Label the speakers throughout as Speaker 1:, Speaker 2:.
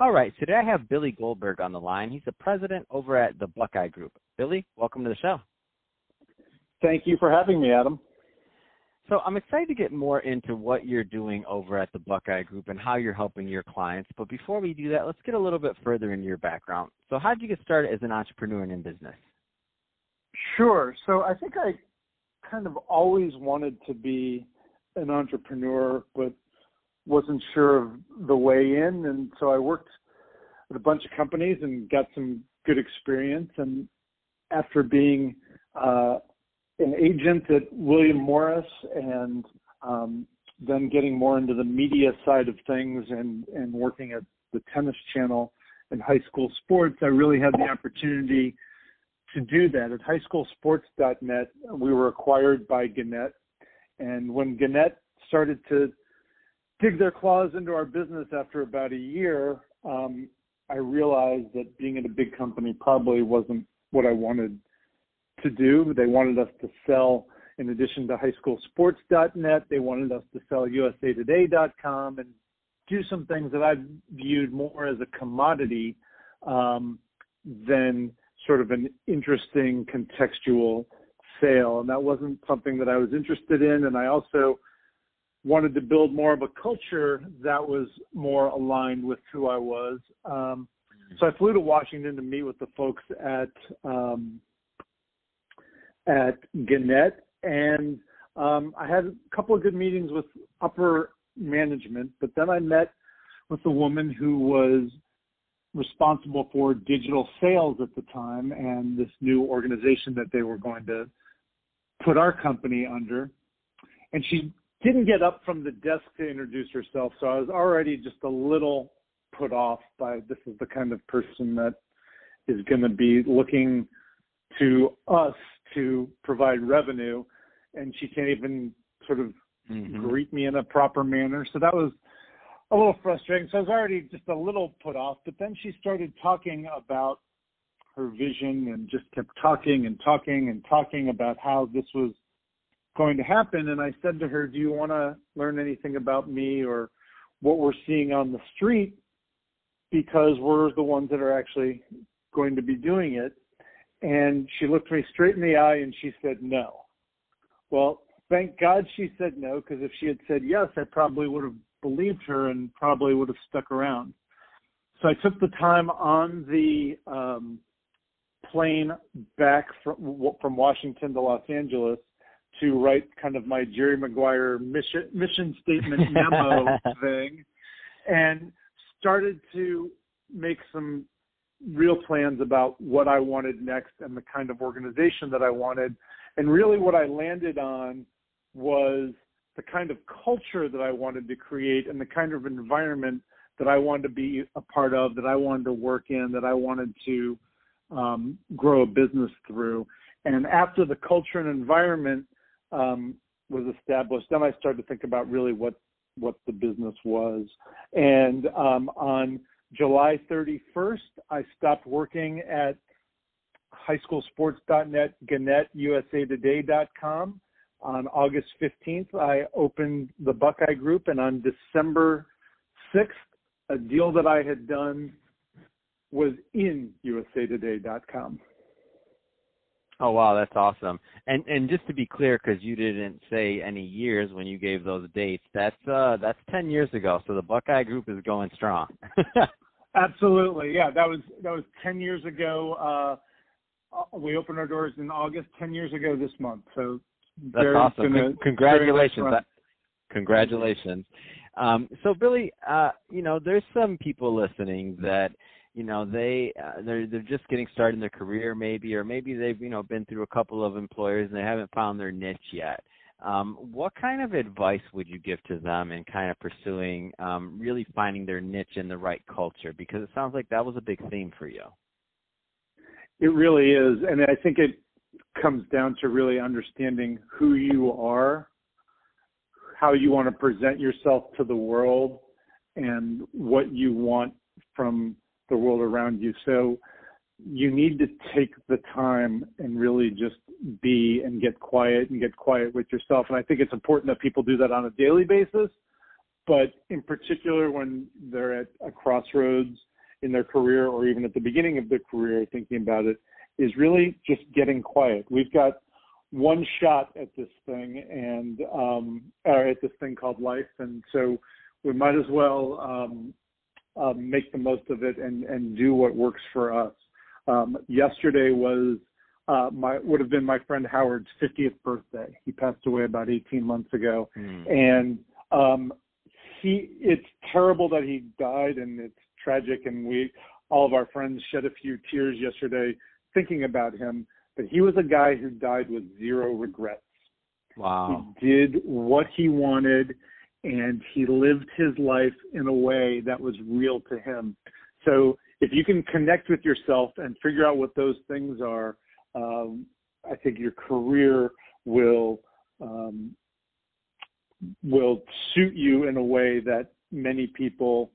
Speaker 1: All right, so today I have Billy Goldberg on the line. He's the president over at the Buckeye Group. Billy, welcome to the show.
Speaker 2: Thank you for having me, Adam.
Speaker 1: So I'm excited to get more into what you're doing over at the Buckeye Group and how you're helping your clients. But before we do that, let's get a little bit further into your background. So how did you get started as an entrepreneur and in business?
Speaker 2: Sure. So I think I kind of always wanted to be an entrepreneur, but wasn't sure of the way in. And so I worked with a bunch of companies and got some good experience. And after being uh, an agent at William Morris and um, then getting more into the media side of things and, and working at the tennis channel and high school sports, I really had the opportunity to do that. At highschoolsports.net, we were acquired by Gannett. And when Gannett started to dig their claws into our business after about a year, um, I realized that being in a big company probably wasn't what I wanted to do. They wanted us to sell, in addition to highschoolsports.net, they wanted us to sell usatoday.com and do some things that I viewed more as a commodity um, than sort of an interesting contextual sale. And that wasn't something that I was interested in. And I also wanted to build more of a culture that was more aligned with who I was. Um, so I flew to Washington to meet with the folks at um, at Gannett, and um, I had a couple of good meetings with upper management. But then I met with a woman who was responsible for digital sales at the time and this new organization that they were going to put our company under. And she didn't get up from the desk to introduce herself, so I was already just a little put off by this is the kind of person that is going to be looking to us to provide revenue and she can't even sort of mm-hmm. greet me in a proper manner so that was a little frustrating. So I was already just a little put off, but then she started talking about her vision and just kept talking and talking and talking about how this was going to happen. And I said to her, Do you want to learn anything about me or what we're seeing on the street? Because we're the ones that are actually going to be doing it. And she looked me straight in the eye and she said, No. Well, thank God she said no, because if she had said yes, I probably would have believed her and probably would have stuck around. So I took the time on the um, plane back from from Washington to Los Angeles to write kind of my Jerry Maguire mission mission statement memo thing, and started to make some real plans about what I wanted next and the kind of organization that I wanted. And really, what I landed on was the kind of culture that I wanted to create and the kind of environment that I wanted to be a part of, that I wanted to work in, that I wanted to um, grow a business through. And after the culture and environment um, was established, then I started to think about really what what the business was. And um, on July 31st, I stopped working at highschoolsports.net, Gannett, USAtoday.com, on August 15th, I opened the Buckeye Group, and on December 6th, a deal that I had done was in USAToday.com.
Speaker 1: Oh wow, that's awesome! And and just to be clear, because you didn't say any years when you gave those dates, that's uh that's ten years ago. So the Buckeye Group is going strong.
Speaker 2: Absolutely, yeah. That was that was ten years ago. Uh, we opened our doors in August, ten years ago this month. So
Speaker 1: that's awesome. Con- congratulations. Congratulations. Um, so Billy, uh, you know, there's some people listening that, you know, they uh, they're they're just getting started in their career maybe, or maybe they've you know been through a couple of employers and they haven't found their niche yet. Um, what kind of advice would you give to them in kind of pursuing um, really finding their niche in the right culture? Because it sounds like that was a big theme for you.
Speaker 2: It really is, and I think it comes down to really understanding who you are, how you want to present yourself to the world, and what you want from the world around you. So you need to take the time and really just be and get quiet and get quiet with yourself. And I think it's important that people do that on a daily basis, but in particular when they're at a crossroads in their career or even at the beginning of their career thinking about it is really just getting quiet. We've got one shot at this thing and um at this thing called life and so we might as well um, um make the most of it and and do what works for us um, yesterday was uh, my would have been my friend Howard's 50th birthday. He passed away about 18 months ago,
Speaker 1: Mm.
Speaker 2: and um, he it's terrible that he died, and it's tragic. And we all of our friends shed a few tears yesterday thinking about him. But he was a guy who died with zero regrets.
Speaker 1: Wow.
Speaker 2: He did what he wanted, and he lived his life in a way that was real to him. So if you can connect with yourself and figure out what those things are, um, I think your career will um, will suit you in a way that many people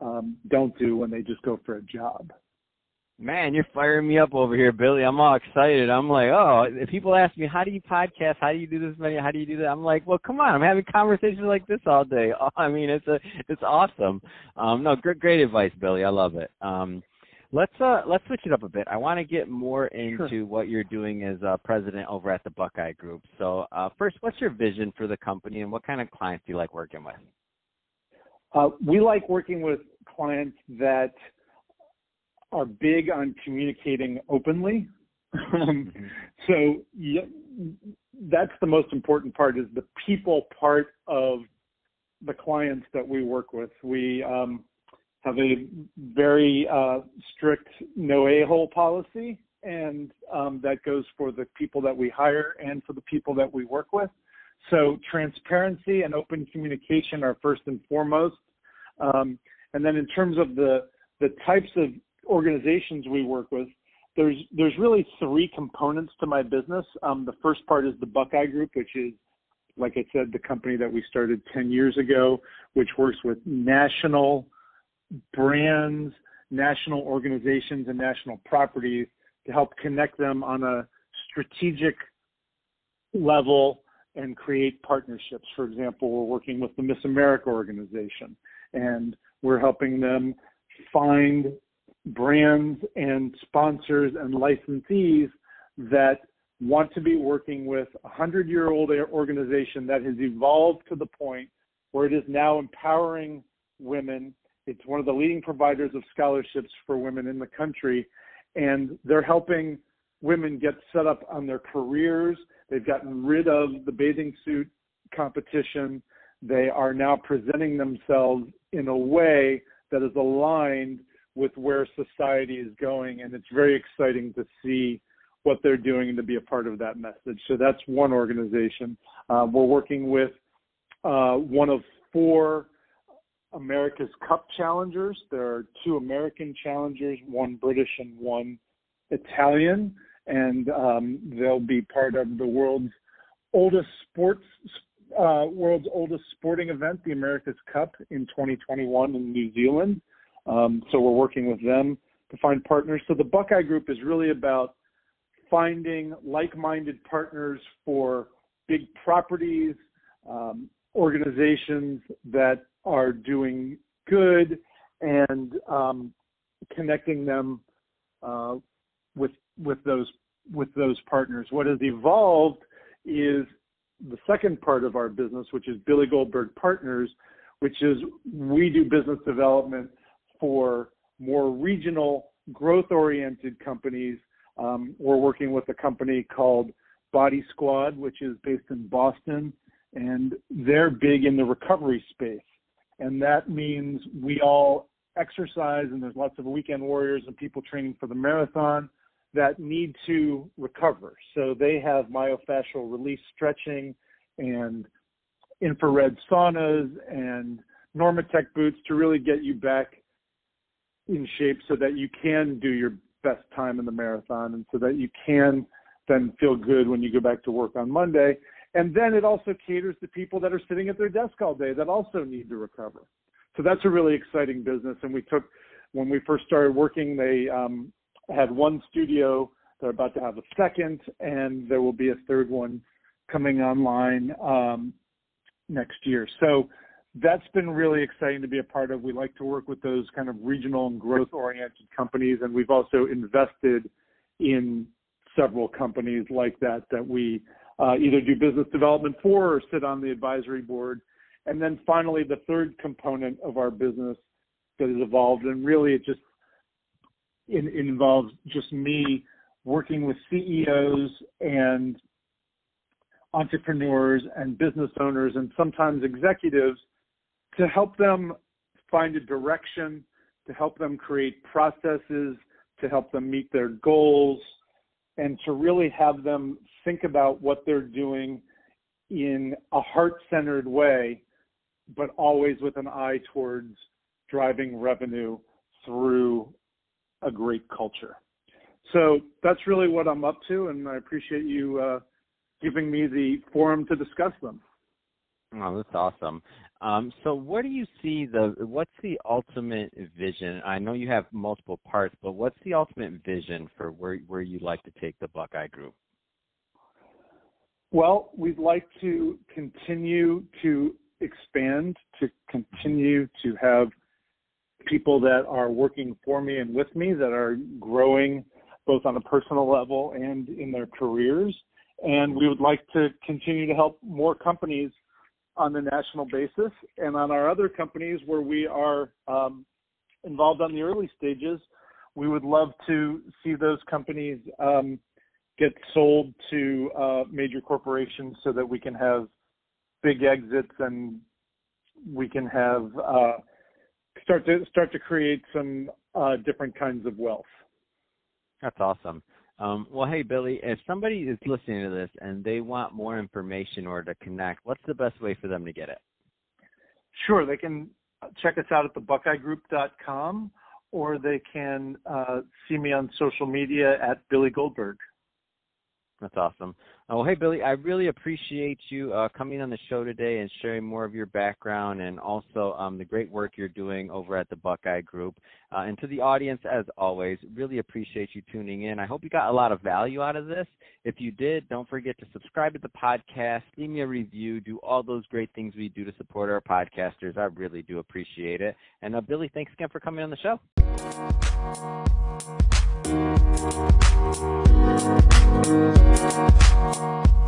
Speaker 2: um, don't do when they just go for a job.
Speaker 1: Man, you're firing me up over here, Billy. I'm all excited. I'm like, oh, if people ask me, how do you podcast? How do you do this many? How do you do that? I'm like, well, come on. I'm having conversations like this all day. I mean, it's a, it's awesome. Um, no, great, great advice, Billy. I love it. Um, let's uh, let's switch it up a bit. I want to get more into
Speaker 2: Sure.
Speaker 1: what you're doing as uh, president over at the Buckeye Group. So, uh, first, what's your vision for the company, and what kind of clients do you like working with?
Speaker 2: Uh, we like working with clients that are big on communicating openly. Um, so yeah, that's the most important part is the people part of the clients that we work with. We um, have a very uh, strict no a-hole policy, and um, that goes for the people that we hire and for the people that we work with. So transparency and open communication are first and foremost. Um, and then in terms of the the types of organizations we work with, there's there's really three components to my business. Um, the first part is the Buckeye Group, which is, like I said, the company that we started 10 years ago, which works with national brands, national organizations, and national properties to help connect them on a strategic level and create partnerships. For example, we're working with the Miss America organization, and we're helping them find brands and sponsors and licensees that want to be working with a hundred year old organization that has evolved to the point where it is now empowering women. It's one of the leading providers of scholarships for women in the country, and they're helping women get set up on their careers. They've gotten rid of the bathing suit competition. They are now presenting themselves in a way that is aligned with where society is going, and it's very exciting to see what they're doing and to be a part of that message. So that's one organization. Uh, we're working with uh, one of four America's Cup challengers. There are two American challengers, one British and one Italian, and um, they'll be part of the world's oldest sports uh, world's oldest sporting event, the America's Cup, in 2021 in New Zealand. Um, so we're working with them to find partners. So the Buckeye Group is really about finding like-minded partners for big properties, um, organizations that are doing good, and um, connecting them uh, with with those with those partners. What has evolved is the second part of our business, which is Billy Goldberg Partners, which is we do business development for more regional growth oriented companies. Um, we're working with a company called Body Squad, which is based in Boston, and they're big in the recovery space. And that means we all exercise, and there's lots of weekend warriors and people training for the marathon that need to recover. So they have myofascial release stretching and infrared saunas and Normatec boots to really get you back in shape so that you can do your best time in the marathon and so that you can then feel good when you go back to work on Monday. And then it also caters to people that are sitting at their desk all day that also need to recover. So that's a really exciting business. And we took, when we first started working, they um, had one studio. They're about to have a second, and there will be a third one coming online um, next year. So that's been really exciting to be a part of. We like to work with those kind of regional and growth oriented companies, and we've also invested in several companies like that that we uh, either do business development for or sit on the advisory board. And then finally, the third component of our business that has evolved, and really it just it, it involves just me working with CEOs and entrepreneurs and business owners and sometimes executives to help them find a direction, to help them create processes, to help them meet their goals, and to really have them think about what they're doing in a heart centered way, but always with an eye towards driving revenue through a great culture. So that's really what I'm up to, and I appreciate you uh, giving me the forum to discuss them.
Speaker 1: Oh, that's awesome. Um, so, what do you see the? What's the ultimate vision? I know you have multiple parts, but what's the ultimate vision for where where you'd like to take the Buckeye Group?
Speaker 2: Well, we'd like to continue to expand, to continue to have people that are working for me and with me that are growing both on a personal level and in their careers. And we would like to continue to help more companies on the national basis. And on our other companies where we are um, involved on the early stages, we would love to see those companies um, get sold to uh, major corporations so that we can have big exits and we can have uh, start to start to create some uh, different kinds of wealth.
Speaker 1: That's awesome. Um, well, hey, Billy, if somebody is listening to this and they want more information or to connect, what's the best way for them to get it?
Speaker 2: Sure. They can check us out at thebuckeyegroup.com or they can uh, see me on social media at Billy Goldberg.
Speaker 1: That's awesome. Well, hey, Billy, I really appreciate you uh, coming on the show today and sharing more of your background and also um, the great work you're doing over at the Buckeye Group. Uh, and to the audience, as always, really appreciate you tuning in. I hope you got a lot of value out of this. If you did, don't forget to subscribe to the podcast, leave me a review, do all those great things we do to support our podcasters. I really do appreciate it. And uh, Billy, thanks again for coming on the show. Thank you.